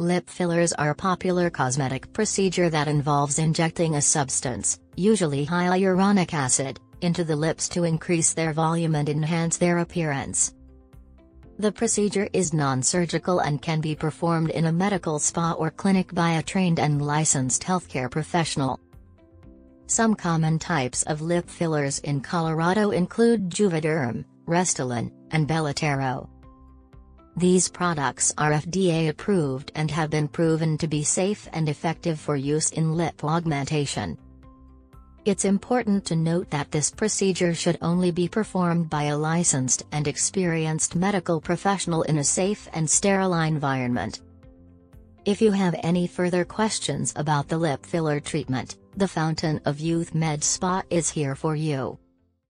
Lip fillers are a popular cosmetic procedure that involves injecting a substance, usually hyaluronic acid, into the lips to increase their volume and enhance their appearance. The procedure is non-surgical and can be performed in a medical spa or clinic by a trained and licensed healthcare professional. Some common types of lip fillers in Colorado include Juvederm, Restylane, and Belotero. These products are FDA approved and have been proven to be safe and effective for use in lip augmentation. It's important to note that this procedure should only be performed by a licensed and experienced medical professional in a safe and sterile environment. If you have any further questions about the lip filler treatment, the Fountain of Youth Med Spa is here for you.